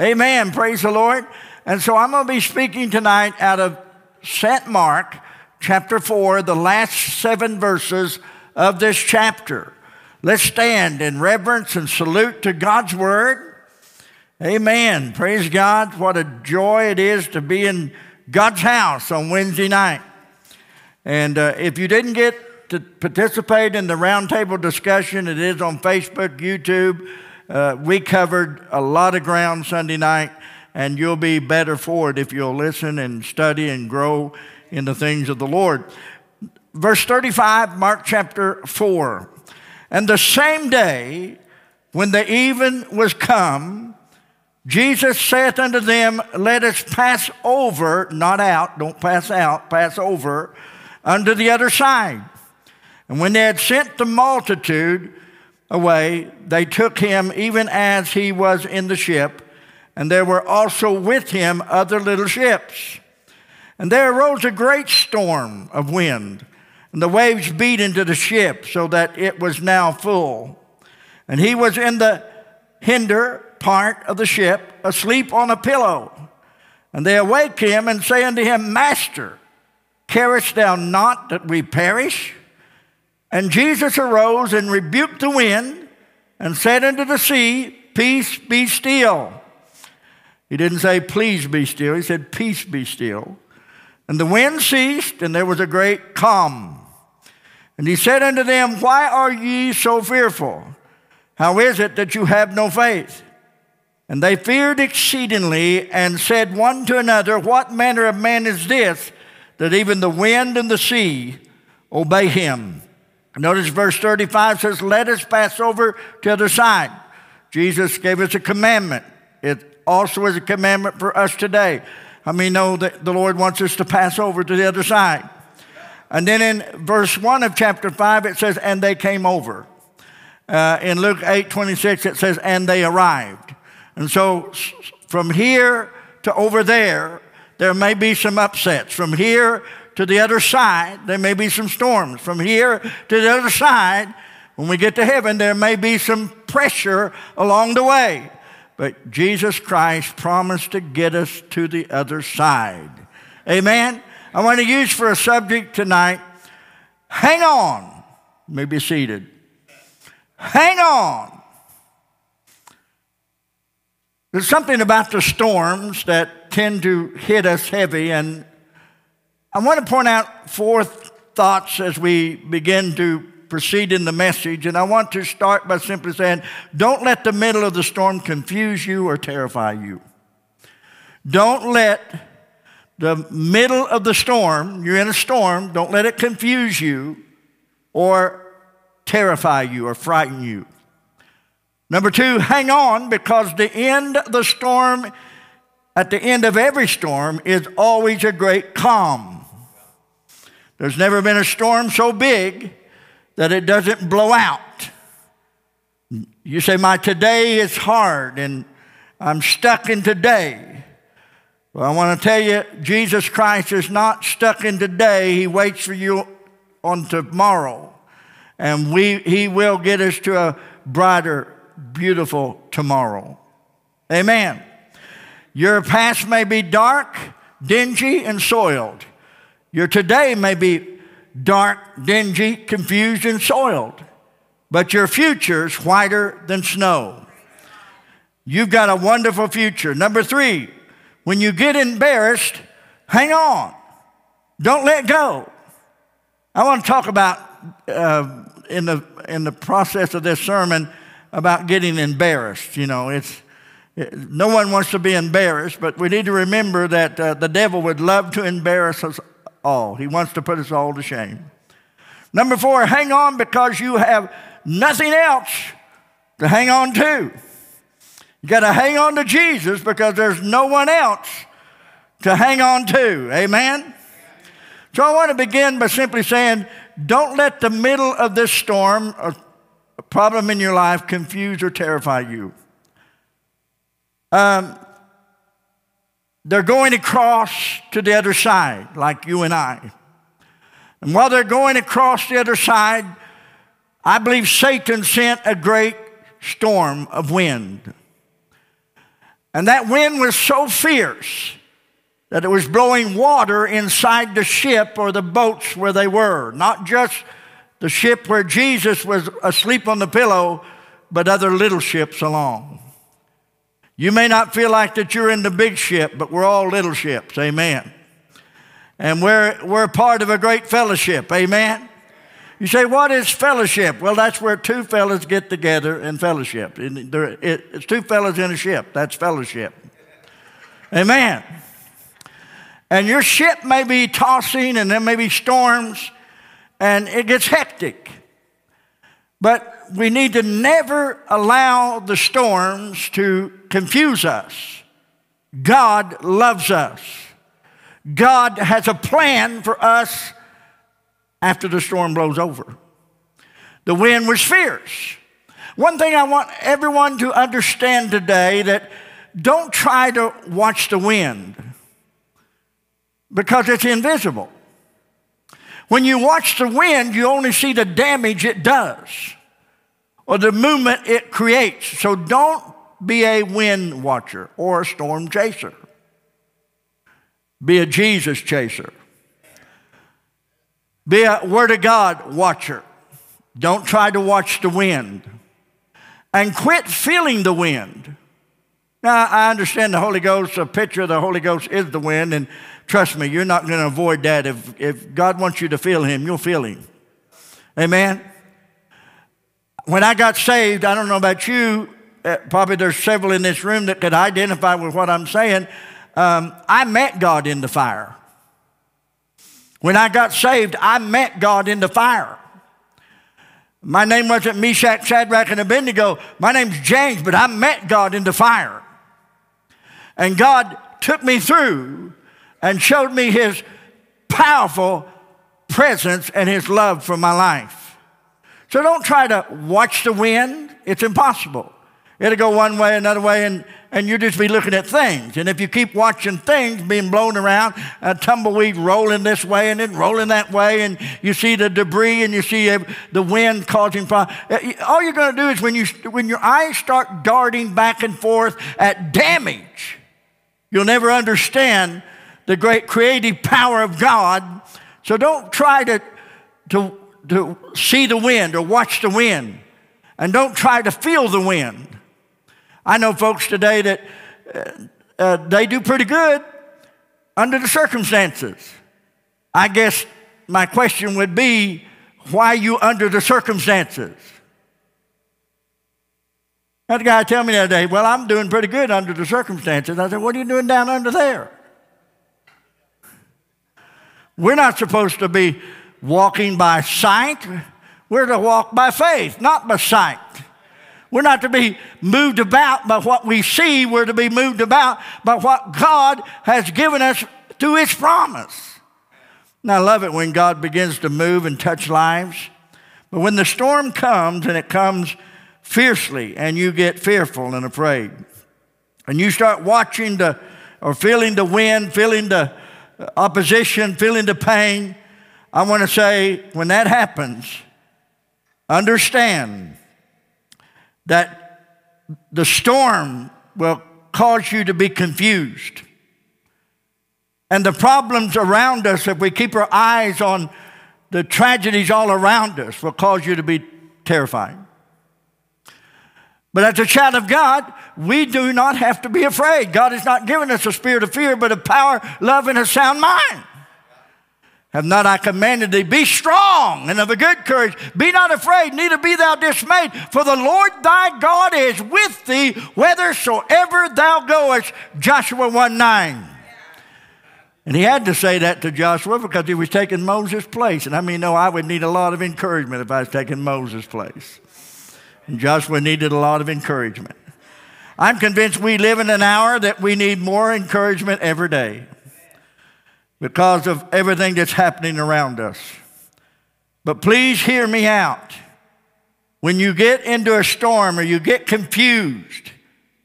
Amen. Praise the Lord. And so I'm going to be speaking tonight out of St. Mark chapter 4, the last seven verses of this chapter. Let's stand in reverence and salute to God's word. Amen. Praise God. What a joy it is to be in God's house on Wednesday night. And uh, if you didn't get to participate in the roundtable discussion, it is on Facebook, YouTube. Uh, we covered a lot of ground Sunday night, and you'll be better for it if you'll listen and study and grow in the things of the Lord. Verse 35, Mark chapter 4. And the same day, when the even was come, Jesus saith unto them, Let us pass over, not out, don't pass out, pass over, unto the other side. And when they had sent the multitude away, they took him even as he was in the ship, and there were also with him other little ships. And there arose a great storm of wind, and the waves beat into the ship, so that it was now full. And he was in the hinder part of the ship, asleep on a pillow. And they awake him and say unto him, Master, Carest thou not that we perish? And Jesus arose and rebuked the wind and said unto the sea, Peace be still. He didn't say, Please be still. He said, Peace be still. And the wind ceased, and there was a great calm. And he said unto them, Why are ye so fearful? How is it that you have no faith? And they feared exceedingly and said one to another, What manner of man is this that even the wind and the sea obey him? Notice verse 35 says, Let us pass over to the other side. Jesus gave us a commandment. It also is a commandment for us today. How many know that the Lord wants us to pass over to the other side? And then in verse 1 of chapter 5, it says, And they came over. Uh, in Luke 8 26, it says, And they arrived. And so from here to over there, there may be some upsets. From here to the other side, there may be some storms. From here to the other side, when we get to heaven, there may be some pressure along the way. But Jesus Christ promised to get us to the other side. Amen? I want to use for a subject tonight hang on. You may be seated. Hang on. There's something about the storms that tend to hit us heavy, and I want to point out four thoughts as we begin to proceed in the message. And I want to start by simply saying, don't let the middle of the storm confuse you or terrify you. Don't let the middle of the storm, you're in a storm, don't let it confuse you or terrify you or frighten you. Number two, hang on because the end of the storm, at the end of every storm, is always a great calm. There's never been a storm so big that it doesn't blow out. You say, My today is hard and I'm stuck in today. Well, I want to tell you, Jesus Christ is not stuck in today. He waits for you on tomorrow. And we, He will get us to a brighter beautiful tomorrow. Amen. Your past may be dark, dingy, and soiled. Your today may be dark, dingy, confused, and soiled. But your future is whiter than snow. You've got a wonderful future. Number three, when you get embarrassed, hang on. Don't let go. I want to talk about uh, in the in the process of this sermon about getting embarrassed. You know, it's, it, no one wants to be embarrassed, but we need to remember that uh, the devil would love to embarrass us all. He wants to put us all to shame. Number four, hang on because you have nothing else to hang on to. You got to hang on to Jesus because there's no one else to hang on to. Amen? So I want to begin by simply saying, don't let the middle of this storm, a problem in your life confuse or terrify you. Um, they're going across to the other side, like you and I. And while they're going across the other side, I believe Satan sent a great storm of wind. And that wind was so fierce that it was blowing water inside the ship or the boats where they were. Not just the ship where Jesus was asleep on the pillow, but other little ships along. You may not feel like that you're in the big ship, but we're all little ships. Amen. And we're, we're part of a great fellowship. Amen. You say, what is fellowship? Well, that's where two fellows get together in fellowship. It's two fellows in a ship. That's fellowship. Amen. And your ship may be tossing and there may be storms and it gets hectic. But we need to never allow the storms to confuse us. God loves us. God has a plan for us after the storm blows over. The wind was fierce. One thing I want everyone to understand today that don't try to watch the wind because it's invisible. When you watch the wind, you only see the damage it does or the movement it creates. So don't be a wind watcher or a storm chaser. Be a Jesus chaser. Be a Word of God watcher. Don't try to watch the wind. And quit feeling the wind. Now, I understand the Holy Ghost, a picture of the Holy Ghost is the wind, and trust me, you're not going to avoid that. If, if God wants you to feel Him, you'll feel Him. Amen? When I got saved, I don't know about you, uh, probably there's several in this room that could identify with what I'm saying. Um, I met God in the fire. When I got saved, I met God in the fire. My name wasn't Meshach, Shadrach, and Abednego. My name's James, but I met God in the fire. And God took me through and showed me His powerful presence and His love for my life. So don't try to watch the wind. It's impossible. It'll go one way, another way, and, and you'll just be looking at things. And if you keep watching things being blown around, a tumbleweed rolling this way and then rolling that way, and you see the debris and you see the wind causing problems, uh, all you're going to do is when, you, when your eyes start darting back and forth at damage, you'll never understand the great creative power of God. So don't try to, to to see the wind or watch the wind. And don't try to feel the wind. I know folks today that uh, uh, they do pretty good under the circumstances. I guess my question would be why you under the circumstances? That guy tell me the other day, well, I'm doing pretty good under the circumstances. I said, what are you doing down under there? We're not supposed to be walking by sight. We're to walk by faith, not by sight. We're not to be moved about by what we see. We're to be moved about by what God has given us through His promise. And I love it when God begins to move and touch lives. But when the storm comes and it comes fiercely and you get fearful and afraid, and you start watching the or feeling the wind, feeling the opposition, feeling the pain, I want to say when that happens, understand that the storm will cause you to be confused. And the problems around us, if we keep our eyes on the tragedies all around us, will cause you to be terrified. But as a child of God, we do not have to be afraid. God has not given us a spirit of fear, but of power, love, and a sound mind. Have not I commanded thee? Be strong and of a good courage. Be not afraid, neither be thou dismayed, for the Lord thy God is with thee whithersoever thou goest. Joshua 1 9. And he had to say that to Joshua because he was taking Moses' place. And I mean, no, I would need a lot of encouragement if I was taking Moses' place. And Joshua needed a lot of encouragement. I'm convinced we live in an hour that we need more encouragement every day because of everything that's happening around us. But please hear me out. When you get into a storm or you get confused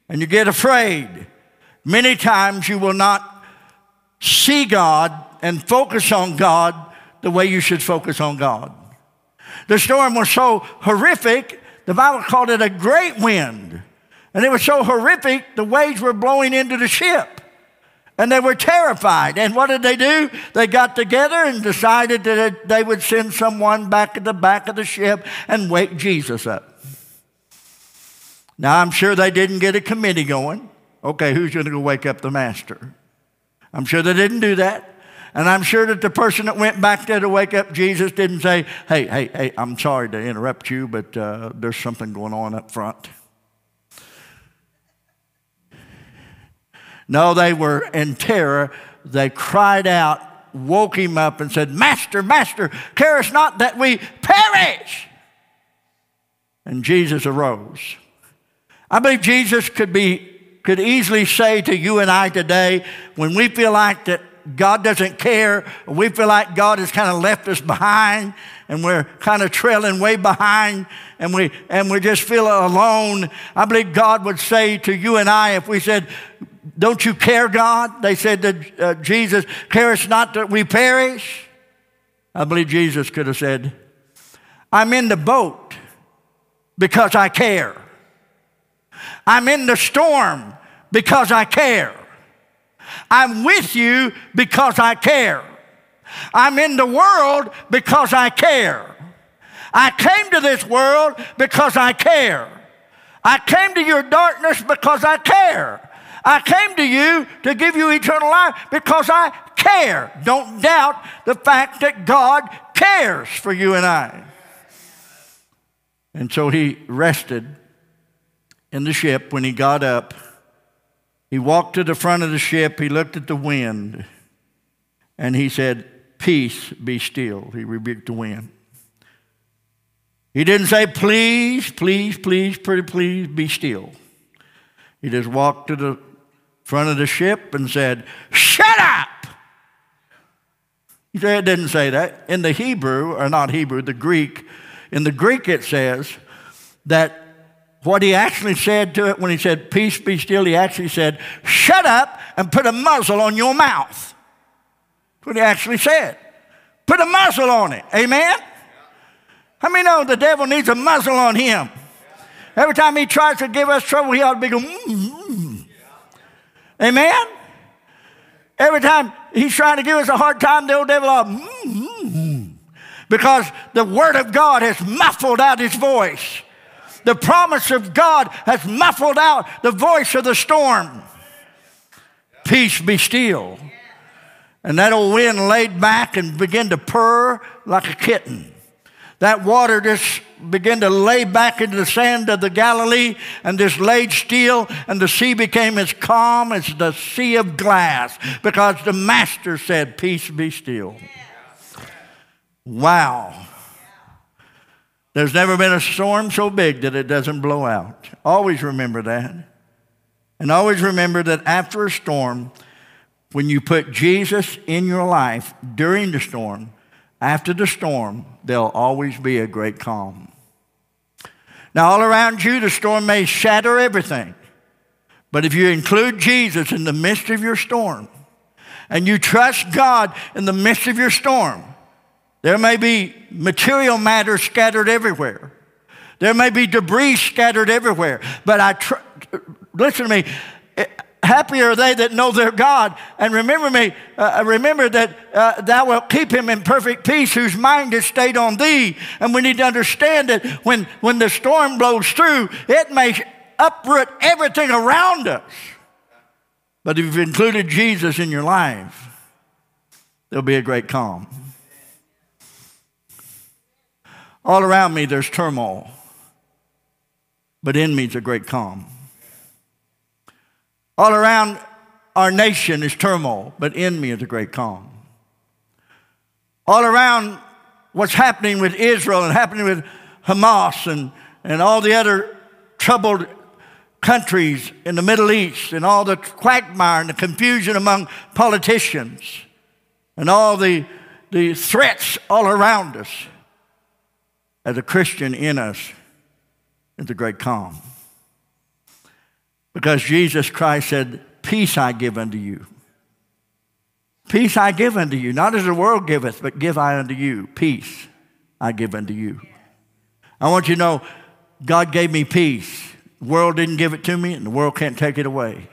and you get afraid, many times you will not see God and focus on God the way you should focus on God. The storm was so horrific, the Bible called it a great wind. And it was so horrific, the waves were blowing into the ship. And they were terrified. And what did they do? They got together and decided that they would send someone back at the back of the ship and wake Jesus up. Now, I'm sure they didn't get a committee going. Okay, who's going to go wake up the master? I'm sure they didn't do that. And I'm sure that the person that went back there to wake up Jesus didn't say, Hey, hey, hey, I'm sorry to interrupt you, but uh, there's something going on up front. No, they were in terror. They cried out, woke him up, and said, Master, Master, care us not that we perish. And Jesus arose. I believe Jesus could be could easily say to you and I today, when we feel like that God doesn't care, we feel like God has kind of left us behind, and we're kind of trailing way behind, and we and we just feel alone. I believe God would say to you and I, if we said, don't you care, God? They said to uh, Jesus, Carest not that we perish? I believe Jesus could have said, I'm in the boat because I care. I'm in the storm because I care. I'm with you because I care. I'm in the world because I care. I came to this world because I care. I came to your darkness because I care. I came to you to give you eternal life because I care. Don't doubt the fact that God cares for you and I. And so he rested in the ship when he got up. He walked to the front of the ship, he looked at the wind, and he said, Peace, be still. He rebuked the wind. He didn't say, Please, please, please, pretty please, be still. He just walked to the front of the ship and said, Shut up! He said it didn't say that. In the Hebrew, or not Hebrew, the Greek, in the Greek it says that what he actually said to it when he said, Peace be still, he actually said, Shut up and put a muzzle on your mouth. That's what he actually said. Put a muzzle on it. Amen? How many know the devil needs a muzzle on him? Every time he tries to give us trouble, he ought to be going, mm-hmm. Amen? Every time he's trying to give us a hard time, the old devil, will, mm-hmm. because the Word of God has muffled out his voice. The promise of God has muffled out the voice of the storm. Peace be still. And that old wind laid back and began to purr like a kitten. That water just began to lay back into the sand of the Galilee and just laid still, and the sea became as calm as the sea of glass because the Master said, Peace be still. Wow. There's never been a storm so big that it doesn't blow out. Always remember that. And always remember that after a storm, when you put Jesus in your life during the storm, after the storm, there'll always be a great calm. Now, all around you, the storm may shatter everything. But if you include Jesus in the midst of your storm and you trust God in the midst of your storm, there may be material matter scattered everywhere. There may be debris scattered everywhere. But I tr- listen to me. Happy are they that know their God. And remember me, uh, remember that uh, thou wilt keep him in perfect peace whose mind is stayed on thee. And we need to understand that when, when the storm blows through, it may uproot everything around us. But if you've included Jesus in your life, there'll be a great calm. All around me, there's turmoil, but in me is a great calm. All around our nation is turmoil, but in me is a great calm. All around what's happening with Israel and happening with Hamas and, and all the other troubled countries in the Middle East and all the quagmire and the confusion among politicians and all the, the threats all around us as a Christian in us is a great calm. Because Jesus Christ said, Peace I give unto you. Peace I give unto you, not as the world giveth, but give I unto you. Peace I give unto you. I want you to know God gave me peace The world didn't give it to me, and the world can't take it away.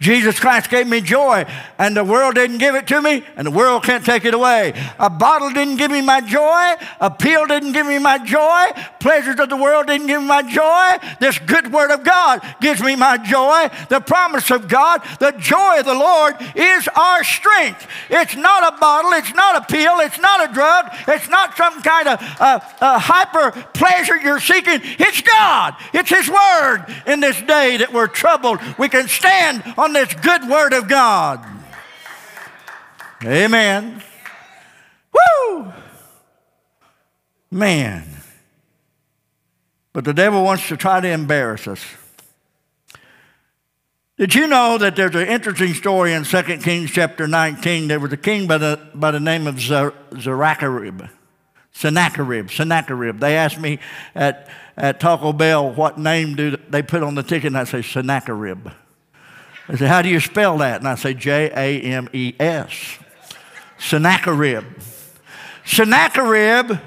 Jesus Christ gave me joy, and the world didn't give it to me, and the world can't take it away. A bottle didn't give me my joy, a pill didn't give me my joy, pleasures of the world didn't give me my joy. This good word of God gives me my joy. The promise of God, the joy of the Lord is our strength. It's not a bottle, it's not a pill, it's not a drug, it's not some kind of uh, uh, hyper pleasure you're seeking. It's God, it's His word. In this day that we're troubled, we can stand on this good word of God. Amen. Woo! Man. But the devil wants to try to embarrass us. Did you know that there's an interesting story in 2 Kings chapter 19? There was a king by the, by the name of Sennacherib. Sennacherib. Sennacherib. They asked me at, at Taco Bell what name do they put on the ticket, and I say Sennacherib. They said, How do you spell that? And I say, J A M E S. Sennacherib. Sennacherib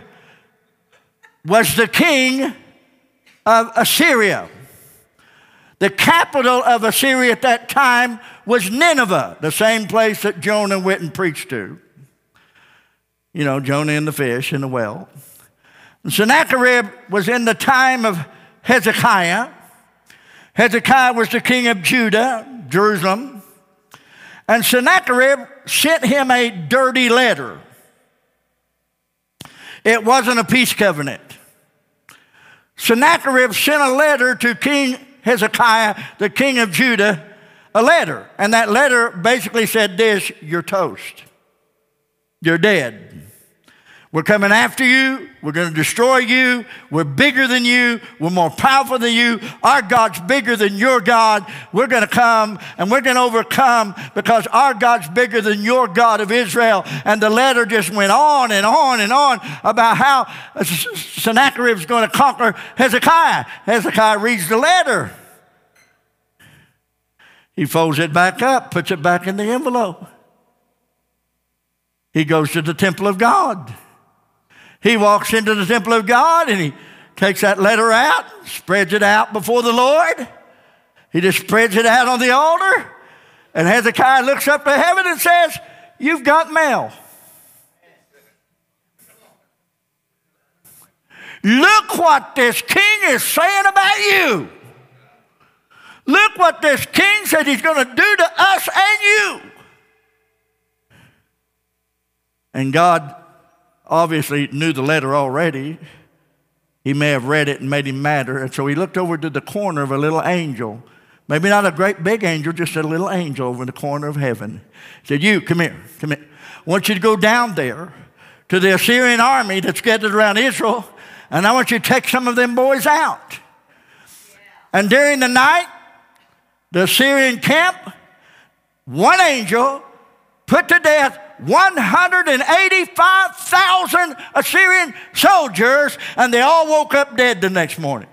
was the king of Assyria. The capital of Assyria at that time was Nineveh, the same place that Jonah went and preached to. You know, Jonah and the fish in the well. And Sennacherib was in the time of Hezekiah. Hezekiah was the king of Judah. Jerusalem. And Sennacherib sent him a dirty letter. It wasn't a peace covenant. Sennacherib sent a letter to King Hezekiah, the king of Judah, a letter. And that letter basically said this You're toast. You're dead. We're coming after you. We're going to destroy you. We're bigger than you. We're more powerful than you. Our God's bigger than your God. We're going to come and we're going to overcome because our God's bigger than your God of Israel. And the letter just went on and on and on about how Sennacherib's going to conquer Hezekiah. Hezekiah reads the letter. He folds it back up, puts it back in the envelope. He goes to the temple of God. He walks into the temple of God and he takes that letter out, spreads it out before the Lord. He just spreads it out on the altar. And Hezekiah looks up to heaven and says, You've got mail. Look what this king is saying about you. Look what this king said he's going to do to us and you. And God obviously knew the letter already. He may have read it and made him madder. And so he looked over to the corner of a little angel. Maybe not a great big angel, just a little angel over in the corner of heaven. He said, You, come here, come here. I want you to go down there to the Assyrian army that's gathered around Israel, and I want you to take some of them boys out. And during the night, the Assyrian camp, one angel put to death 185,000 Assyrian soldiers, and they all woke up dead the next morning.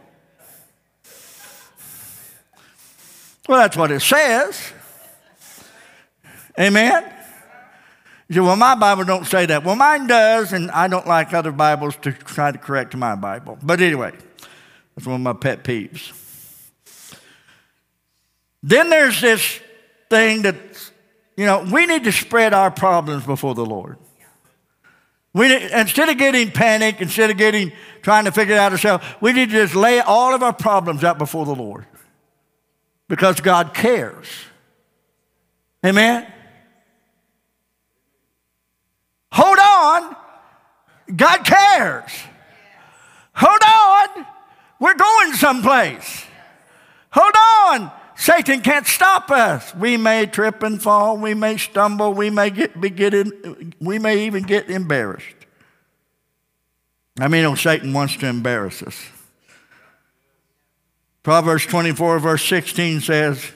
Well, that's what it says. Amen. You say, well, my Bible don't say that. Well, mine does, and I don't like other Bibles to try to correct my Bible. But anyway, that's one of my pet peeves. Then there's this thing that's you know, we need to spread our problems before the Lord. We need, instead of getting panic, instead of getting trying to figure it out ourselves, we need to just lay all of our problems out before the Lord because God cares. Amen? Hold on. God cares. Hold on. We're going someplace. Hold on. Satan can't stop us. We may trip and fall, we may stumble, we may get, be getting, we may even get embarrassed. I mean, oh, Satan wants to embarrass us. Proverbs 24, verse 16 says,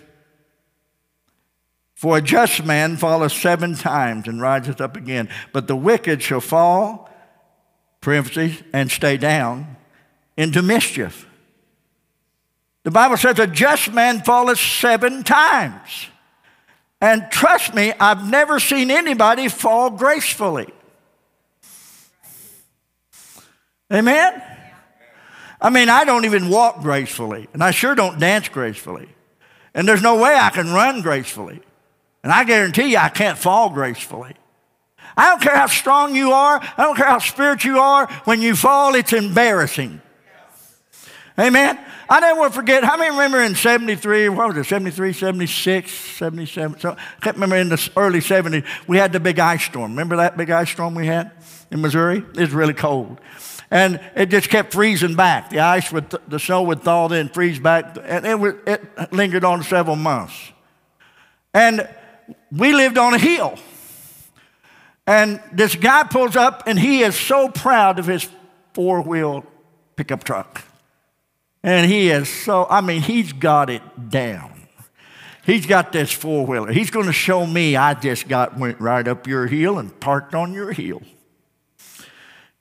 For a just man falleth seven times and riseth up again, but the wicked shall fall, parentheses, and stay down into mischief. The Bible says a just man falleth seven times. And trust me, I've never seen anybody fall gracefully. Amen? I mean, I don't even walk gracefully, and I sure don't dance gracefully. And there's no way I can run gracefully. And I guarantee you, I can't fall gracefully. I don't care how strong you are, I don't care how spiritual you are, when you fall, it's embarrassing. Amen. I never forget, how many remember in 73, what was it, 73, 76, 77? So, I can't remember in the early 70s, we had the big ice storm. Remember that big ice storm we had in Missouri? It was really cold. And it just kept freezing back. The ice would, the snow would thaw then freeze back, and it, was, it lingered on several months. And we lived on a hill. And this guy pulls up, and he is so proud of his four wheel pickup truck. And he is so, I mean, he's got it down. He's got this four wheeler. He's going to show me I just got went right up your hill and parked on your hill.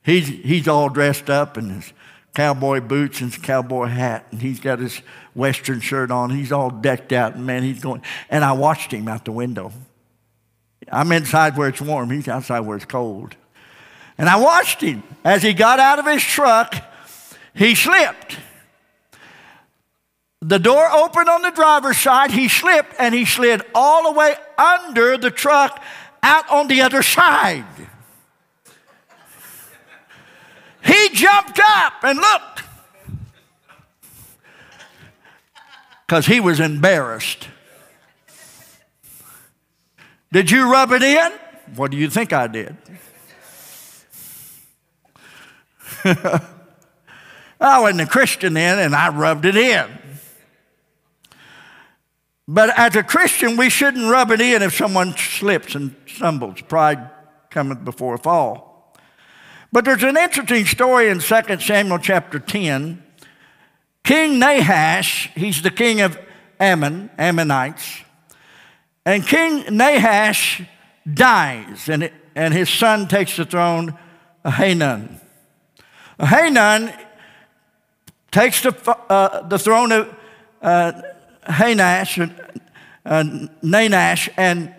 He's, he's all dressed up in his cowboy boots and his cowboy hat, and he's got his western shirt on. He's all decked out, and man, he's going. And I watched him out the window. I'm inside where it's warm. He's outside where it's cold. And I watched him as he got out of his truck. He slipped. The door opened on the driver's side. He slipped and he slid all the way under the truck out on the other side. He jumped up and looked because he was embarrassed. Did you rub it in? What do you think I did? I wasn't a Christian then, and I rubbed it in. But as a Christian, we shouldn't rub it in if someone slips and stumbles. Pride cometh before a fall. But there's an interesting story in 2 Samuel chapter 10. King Nahash, he's the king of Ammon, Ammonites. And King Nahash dies, and, and his son takes the throne, Hanun. Hanun takes the, uh, the throne of uh, Hanash, uh, Nanash, and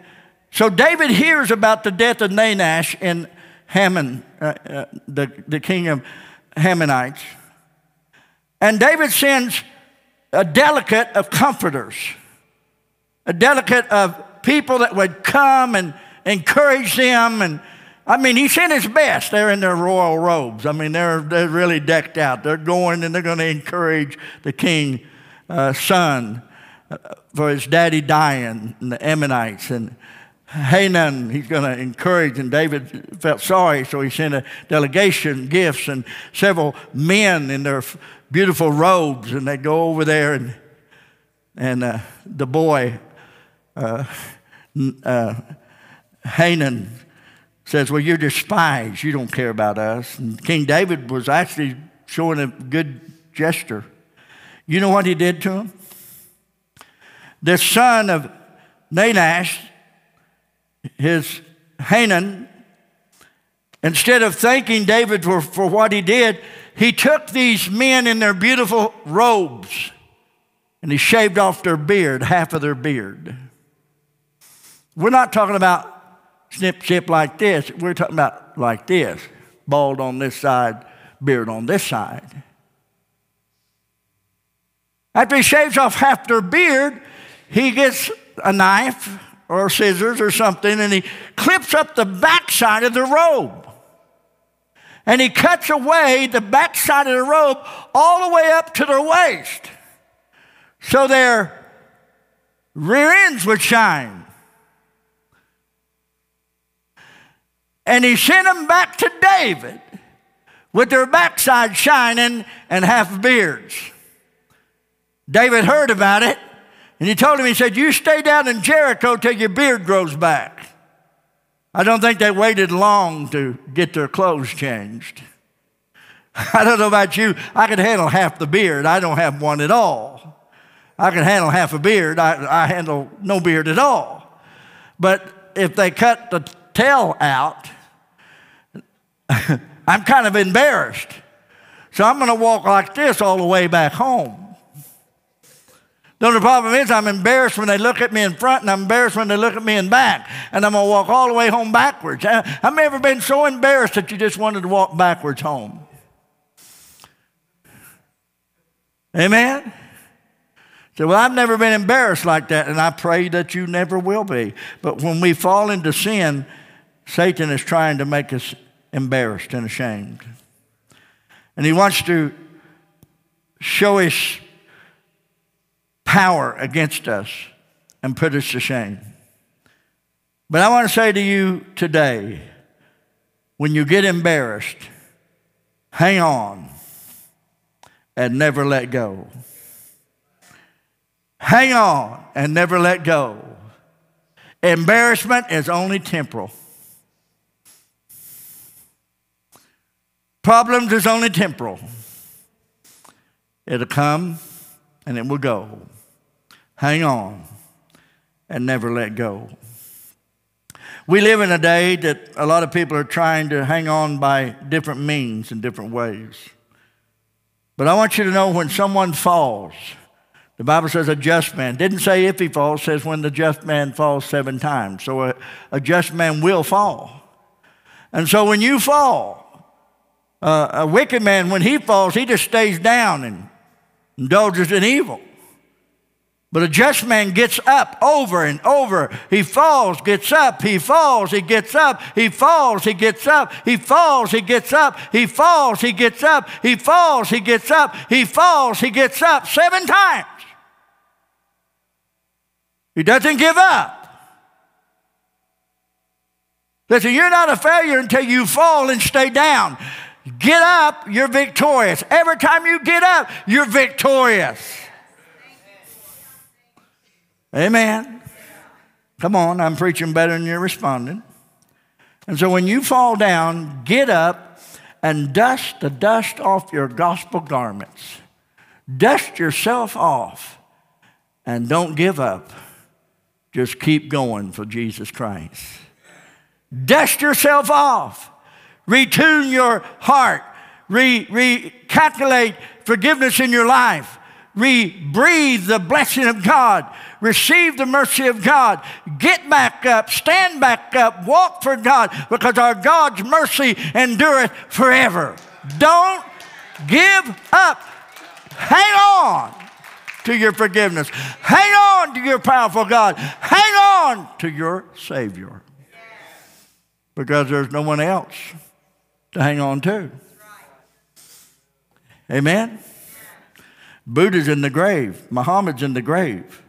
so David hears about the death of Nanash in Hammon, uh, uh, the, the king of Hammonites. And David sends a delegate of comforters, a delegate of people that would come and encourage them. And I mean, he sent his best. They're in their royal robes. I mean, they're, they're really decked out. They're going and they're going to encourage the king's uh, son for his daddy dying, and the Ammonites. And Hanun, he's going to encourage, and David felt sorry, so he sent a delegation, gifts, and several men in their beautiful robes, and they go over there, and, and uh, the boy, uh, uh, Hanun, says, Well, you're spies. You don't care about us. And King David was actually showing a good gesture. You know what he did to him? The son of Nanash, his Hanan, instead of thanking David for, for what he did, he took these men in their beautiful robes and he shaved off their beard, half of their beard. We're not talking about snip, snip like this. We're talking about like this bald on this side, beard on this side. After he shaves off half their beard, he gets a knife or scissors or something and he clips up the backside of the robe. And he cuts away the backside of the robe all the way up to their waist. So their rear ends would shine. And he sent them back to David with their backside shining and half beards. David heard about it and he told him, he said, You stay down in Jericho till your beard grows back. I don't think they waited long to get their clothes changed. I don't know about you. I can handle half the beard. I don't have one at all. I can handle half a beard. I, I handle no beard at all. But if they cut the tail out, I'm kind of embarrassed. So I'm going to walk like this all the way back home. The only problem is I'm embarrassed when they look at me in front and I'm embarrassed when they look at me in back. And I'm going to walk all the way home backwards. Have you ever been so embarrassed that you just wanted to walk backwards home? Amen? So, well, I've never been embarrassed like that, and I pray that you never will be. But when we fall into sin, Satan is trying to make us embarrassed and ashamed. And he wants to show his power against us and put us to shame. But I want to say to you today when you get embarrassed, hang on and never let go. Hang on and never let go. Embarrassment is only temporal. Problems is only temporal. It'll come and it will go. Hang on and never let go. We live in a day that a lot of people are trying to hang on by different means and different ways. But I want you to know when someone falls, the Bible says a just man. Didn't say if he falls, says when the just man falls seven times. So a, a just man will fall. And so when you fall, uh, a wicked man, when he falls, he just stays down and indulges in evil. But a just man gets up over and over. He falls, gets up, he falls, he gets up, he falls, he gets up, he falls, he gets up, he falls, he gets up, he falls, he gets up, he falls, he gets up seven times. He doesn't give up. Listen, you're not a failure until you fall and stay down. Get up, you're victorious. Every time you get up, you're victorious. Amen. Come on, I'm preaching better than you're responding. And so when you fall down, get up and dust the dust off your gospel garments. Dust yourself off and don't give up. Just keep going for Jesus Christ. Dust yourself off. Retune your heart. Re- recalculate forgiveness in your life. Re- breathe the blessing of God receive the mercy of God, get back up, stand back up, walk for God, because our God's mercy endureth forever. Don't give up. Hang on to your forgiveness. Hang on to your powerful God. Hang on to your Savior. Because there's no one else to hang on to. Amen? Buddha's in the grave. Muhammad's in the grave.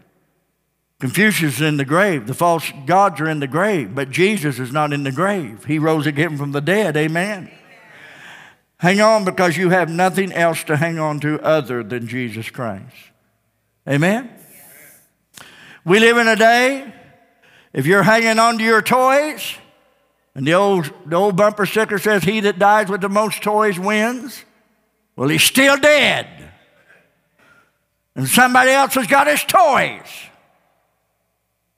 Confucius is in the grave. The false gods are in the grave, but Jesus is not in the grave. He rose again from the dead. Amen. Amen. Hang on because you have nothing else to hang on to other than Jesus Christ. Amen. We live in a day, if you're hanging on to your toys, and the old, the old bumper sticker says, He that dies with the most toys wins, well, he's still dead. And somebody else has got his toys.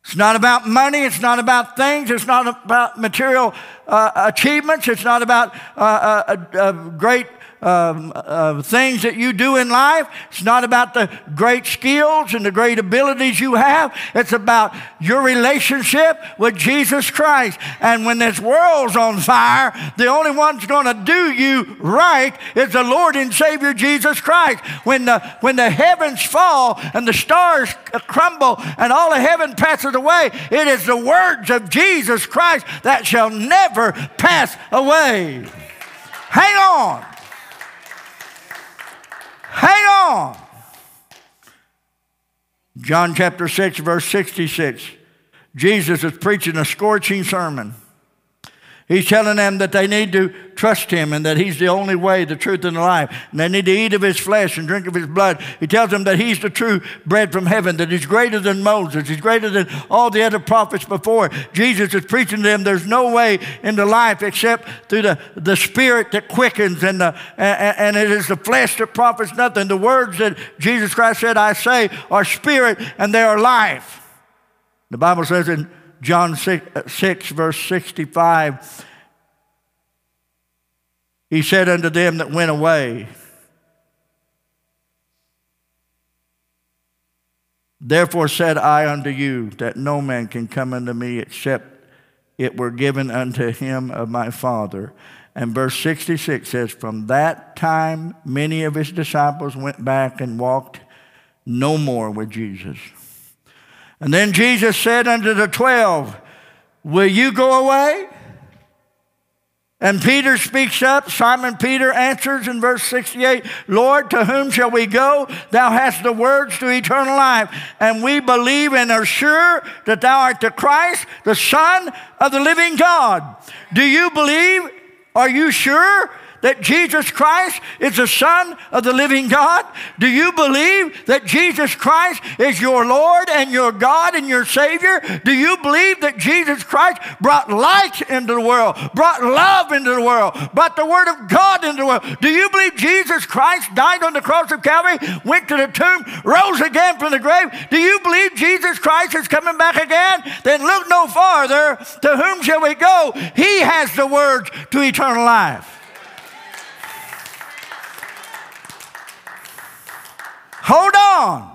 It's not about money. It's not about things. It's not about material uh, achievements. It's not about uh, uh, uh great um, uh, things that you do in life. It's not about the great skills and the great abilities you have. It's about your relationship with Jesus Christ. And when this world's on fire, the only one's going to do you right is the Lord and Savior Jesus Christ. When the, when the heavens fall and the stars crumble and all of heaven passes away, it is the words of Jesus Christ that shall never pass away. Hang on. Hang on. John chapter 6, verse 66. Jesus is preaching a scorching sermon. He's telling them that they need to trust him and that he's the only way, the truth, and the life. And they need to eat of his flesh and drink of his blood. He tells them that he's the true bread from heaven, that he's greater than Moses, he's greater than all the other prophets before. Jesus is preaching to them there's no way into life except through the, the spirit that quickens, and, the, and, and it is the flesh that profits nothing. The words that Jesus Christ said, I say, are spirit and they are life. The Bible says in John 6, uh, 6, verse 65, he said unto them that went away, Therefore said I unto you that no man can come unto me except it were given unto him of my Father. And verse 66 says, From that time, many of his disciples went back and walked no more with Jesus. And then Jesus said unto the twelve, Will you go away? And Peter speaks up. Simon Peter answers in verse 68 Lord, to whom shall we go? Thou hast the words to eternal life. And we believe and are sure that thou art the Christ, the Son of the living God. Do you believe? Are you sure that Jesus Christ is the Son of the living God? Do you believe that Jesus Christ is your Lord and your God and your Savior? Do you believe that Jesus Christ brought light into the world, brought love into the world, brought the Word of God into the world? Do you believe Jesus Christ died on the cross of Calvary, went to the tomb, rose again from the grave? Do you believe Jesus Christ is coming back again? Then look no farther. To whom shall we go? He has the words to eternal life. Hold on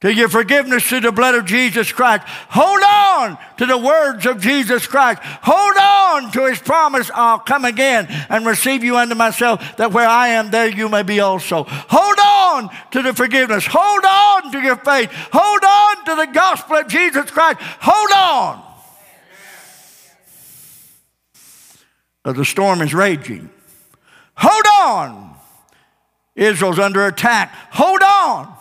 to your forgiveness through the blood of Jesus Christ. Hold on to the words of Jesus Christ. Hold on to his promise, I'll come again and receive you unto myself, that where I am, there you may be also. Hold on to the forgiveness. Hold on to your faith. Hold on to the gospel of Jesus Christ. Hold on. The storm is raging. Hold on Israel's under attack. Hold on.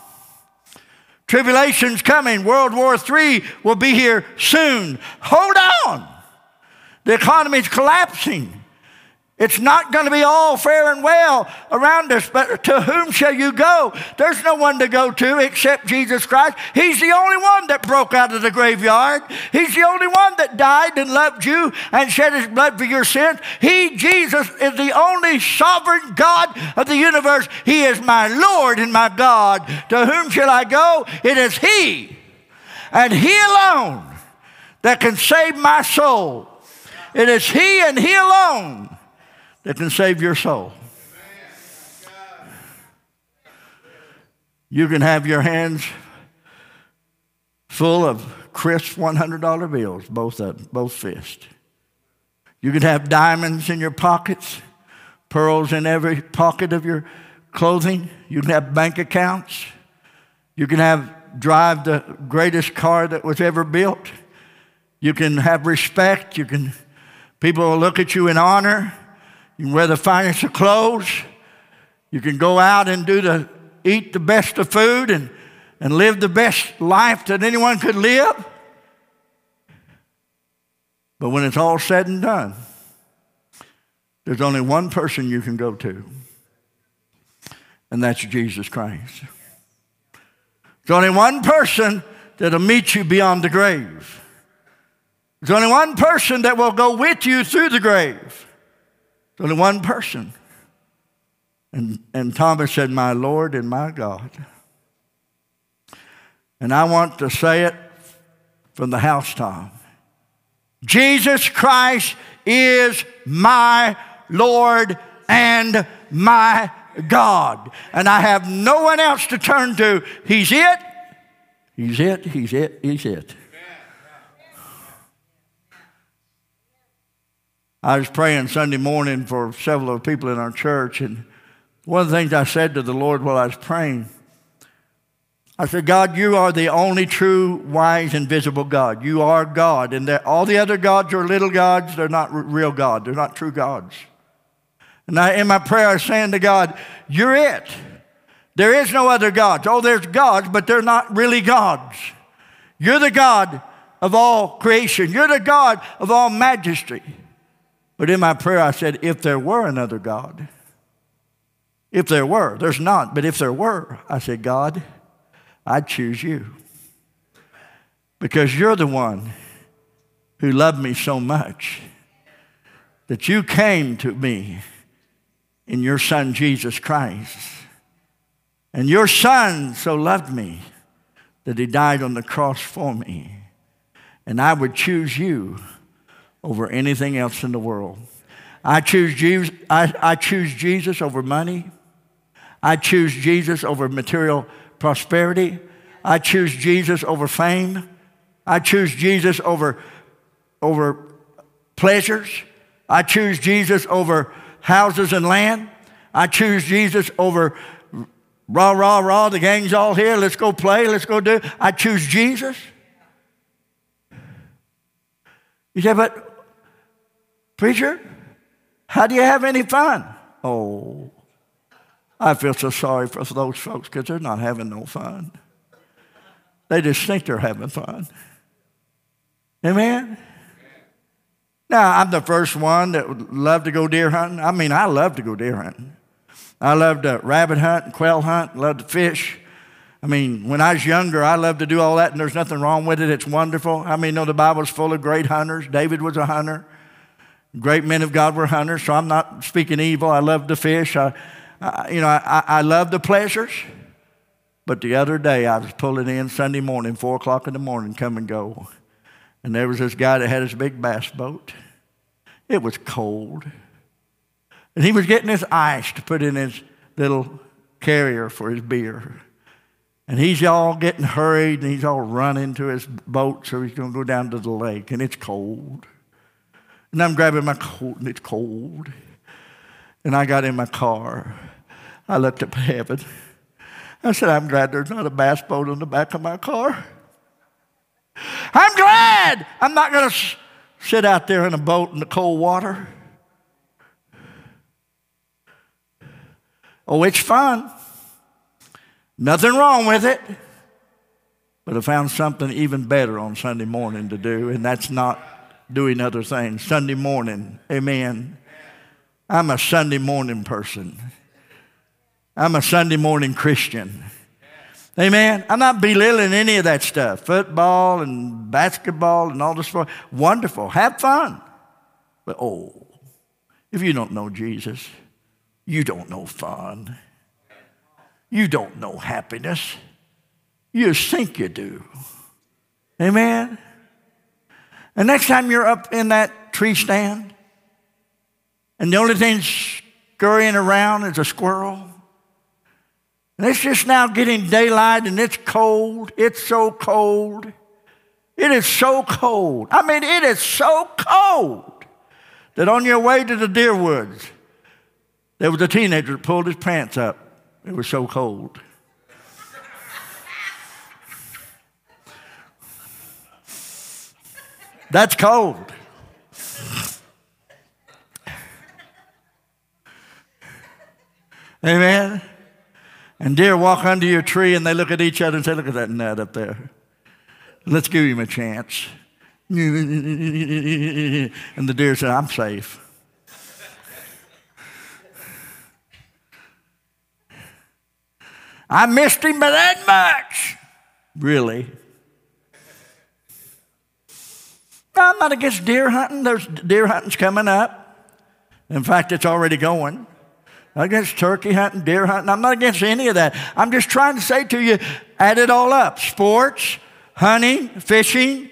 Tribulation's coming. World War III will be here soon. Hold on. The economy's collapsing. It's not going to be all fair and well around us, but to whom shall you go? There's no one to go to except Jesus Christ. He's the only one that broke out of the graveyard. He's the only one that died and loved you and shed his blood for your sins. He, Jesus, is the only sovereign God of the universe. He is my Lord and my God. To whom shall I go? It is He and He alone that can save my soul. It is He and He alone that can save your soul. You can have your hands full of crisp $100 bills, both of both fists. You can have diamonds in your pockets, pearls in every pocket of your clothing. You can have bank accounts. You can have drive the greatest car that was ever built. You can have respect. You can people will look at you in honor. You can wear the finest of clothes. You can go out and do the, eat the best of food and, and live the best life that anyone could live. But when it's all said and done, there's only one person you can go to, and that's Jesus Christ. There's only one person that'll meet you beyond the grave. There's only one person that will go with you through the grave. There's only one person. And, and Thomas said, My Lord and my God. And I want to say it from the housetop Jesus Christ is my Lord and my God. And I have no one else to turn to. He's it. He's it. He's it. He's it. I was praying Sunday morning for several of people in our church, and one of the things I said to the Lord while I was praying, I said, God, you are the only true, wise, and visible God. You are God. And all the other gods are little gods. They're not real God. They're not true gods. And I, in my prayer, I was saying to God, You're it. There is no other gods. Oh, there's gods, but they're not really gods. You're the God of all creation. You're the God of all majesty. But in my prayer, I said, if there were another God, if there were, there's not, but if there were, I said, God, I'd choose you. Because you're the one who loved me so much that you came to me in your Son, Jesus Christ. And your Son so loved me that he died on the cross for me. And I would choose you over anything else in the world. I choose Jesus, I, I choose Jesus over money. I choose Jesus over material prosperity. I choose Jesus over fame. I choose Jesus over, over pleasures. I choose Jesus over houses and land. I choose Jesus over rah, rah, rah, the gang's all here, let's go play, let's go do. I choose Jesus. You say, but preacher, how do you have any fun? Oh, I feel so sorry for those folks because they're not having no fun. They just think they're having fun. Amen? Now, I'm the first one that would love to go deer hunting. I mean, I love to go deer hunting. I love to rabbit hunt and quail hunt, love to fish. I mean, when I was younger, I loved to do all that, and there's nothing wrong with it. It's wonderful. I mean, you know, the Bible's full of great hunters. David was a hunter. Great men of God were hunters, so I'm not speaking evil. I love to fish. I, I you know, I, I love the pleasures. But the other day, I was pulling in Sunday morning, 4 o'clock in the morning, come and go. And there was this guy that had his big bass boat. It was cold. And he was getting his ice to put in his little carrier for his beer. And he's all getting hurried and he's all running to his boat so he's going to go down to the lake and it's cold. And I'm grabbing my coat and it's cold. And I got in my car. I looked up heaven. I said, I'm glad there's not a bass boat on the back of my car. I'm glad I'm not going to sit out there in a boat in the cold water. Oh, it's fun. Nothing wrong with it. But I found something even better on Sunday morning to do, and that's not doing other things. Sunday morning, amen. I'm a Sunday morning person. I'm a Sunday morning Christian. Amen. I'm not belittling any of that stuff. Football and basketball and all this stuff. Wonderful. Have fun. But oh, if you don't know Jesus, you don't know fun. You don't know happiness. You think you do. Amen. And next time you're up in that tree stand, and the only thing scurrying around is a squirrel, and it's just now getting daylight and it's cold. It's so cold. It is so cold. I mean, it is so cold that on your way to the deer woods, there was a teenager that pulled his pants up. It was so cold. That's cold. Amen. And deer walk under your tree and they look at each other and say, Look at that nut up there. Let's give him a chance. And the deer said, I'm safe. I missed him by that much. Really? I'm not against deer hunting. There's deer hunting's coming up. In fact, it's already going against turkey hunting, deer hunting. I'm not against any of that. I'm just trying to say to you, add it all up sports, hunting, fishing,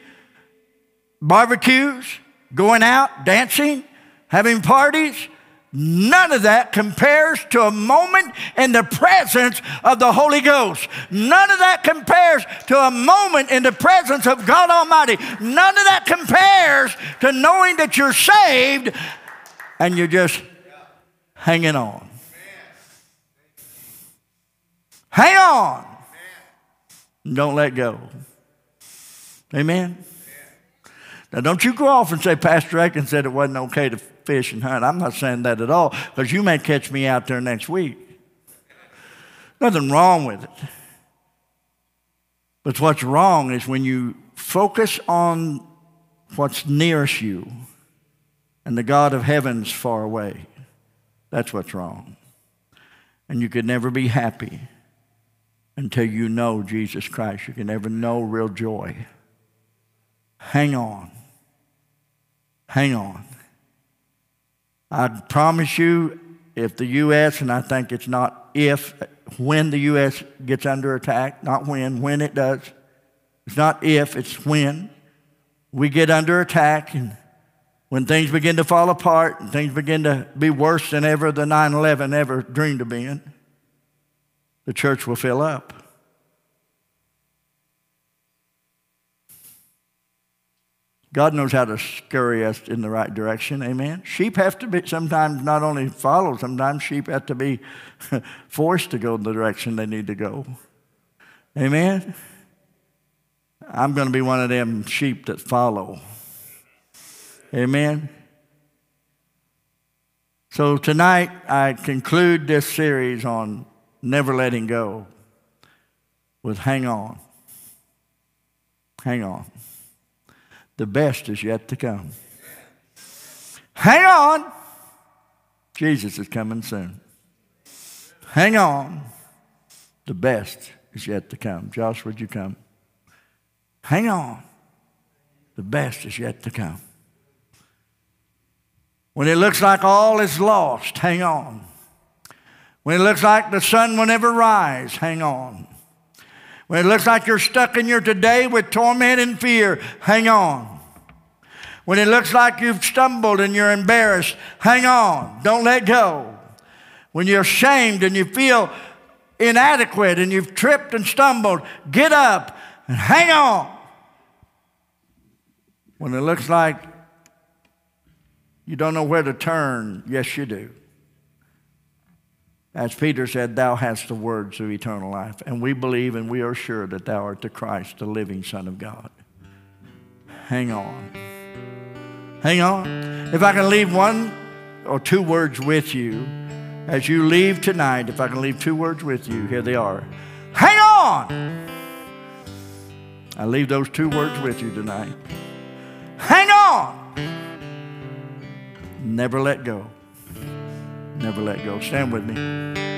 barbecues, going out, dancing, having parties. None of that compares to a moment in the presence of the Holy Ghost. None of that compares to a moment in the presence of God Almighty. None of that compares to knowing that you're saved and you're just hanging on. Hang on. Don't let go. Amen. Now, don't you go off and say, Pastor Eakins said it wasn't okay to fish and hunt. I'm not saying that at all, because you may catch me out there next week. Nothing wrong with it. But what's wrong is when you focus on what's nearest you and the God of heaven's far away. That's what's wrong. And you could never be happy until you know Jesus Christ. You can never know real joy. Hang on. Hang on. I promise you, if the U.S., and I think it's not if, when the U.S. gets under attack, not when, when it does. It's not if, it's when. We get under attack, and when things begin to fall apart and things begin to be worse than ever the 9 11 ever dreamed of being the church will fill up. God knows how to scurry us in the right direction. Amen. Sheep have to be sometimes not only follow, sometimes sheep have to be forced to go in the direction they need to go. Amen. I'm going to be one of them sheep that follow. Amen. So tonight I conclude this series on never letting go with hang on. Hang on. The best is yet to come. Hang on. Jesus is coming soon. Hang on. The best is yet to come. Josh, would you come? Hang on. The best is yet to come. When it looks like all is lost, hang on. When it looks like the sun will never rise, hang on. When it looks like you're stuck in your today with torment and fear, hang on. When it looks like you've stumbled and you're embarrassed, hang on. Don't let go. When you're ashamed and you feel inadequate and you've tripped and stumbled, get up and hang on. When it looks like you don't know where to turn, yes, you do. As Peter said, Thou hast the words of eternal life. And we believe and we are sure that Thou art the Christ, the living Son of God. Hang on. Hang on. If I can leave one or two words with you as you leave tonight, if I can leave two words with you, here they are. Hang on. I leave those two words with you tonight. Hang on. Never let go. Never let go. Stand with me.